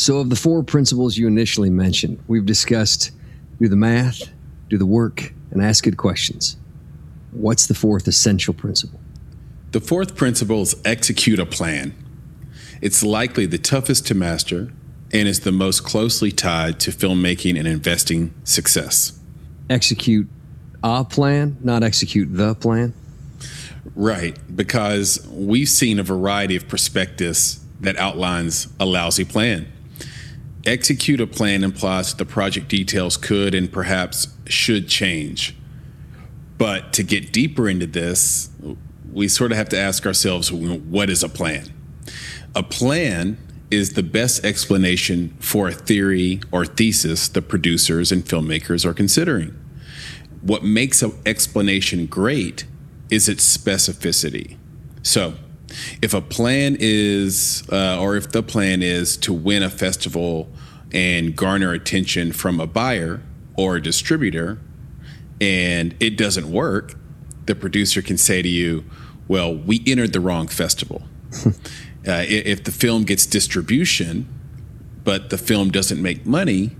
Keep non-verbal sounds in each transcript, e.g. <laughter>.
So, of the four principles you initially mentioned, we've discussed do the math, do the work, and ask good questions. What's the fourth essential principle? The fourth principle is execute a plan. It's likely the toughest to master and is the most closely tied to filmmaking and investing success. Execute a plan, not execute the plan. Right, because we've seen a variety of prospectus that outlines a lousy plan. Execute a plan implies the project details could and perhaps should change. But to get deeper into this, we sort of have to ask ourselves what is a plan? A plan is the best explanation for a theory or thesis the producers and filmmakers are considering. What makes an explanation great is its specificity. So, if a plan is, uh, or if the plan is to win a festival and garner attention from a buyer or a distributor, and it doesn't work, the producer can say to you, Well, we entered the wrong festival. <laughs> uh, if the film gets distribution, but the film doesn't make money,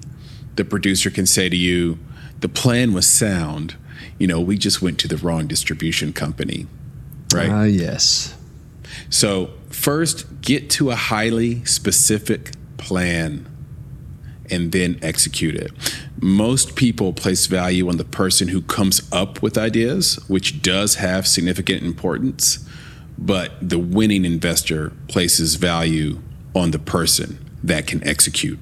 the producer can say to you, The plan was sound. You know, we just went to the wrong distribution company. Right? Ah, yes. So, first, get to a highly specific plan and then execute it. Most people place value on the person who comes up with ideas, which does have significant importance, but the winning investor places value on the person that can execute.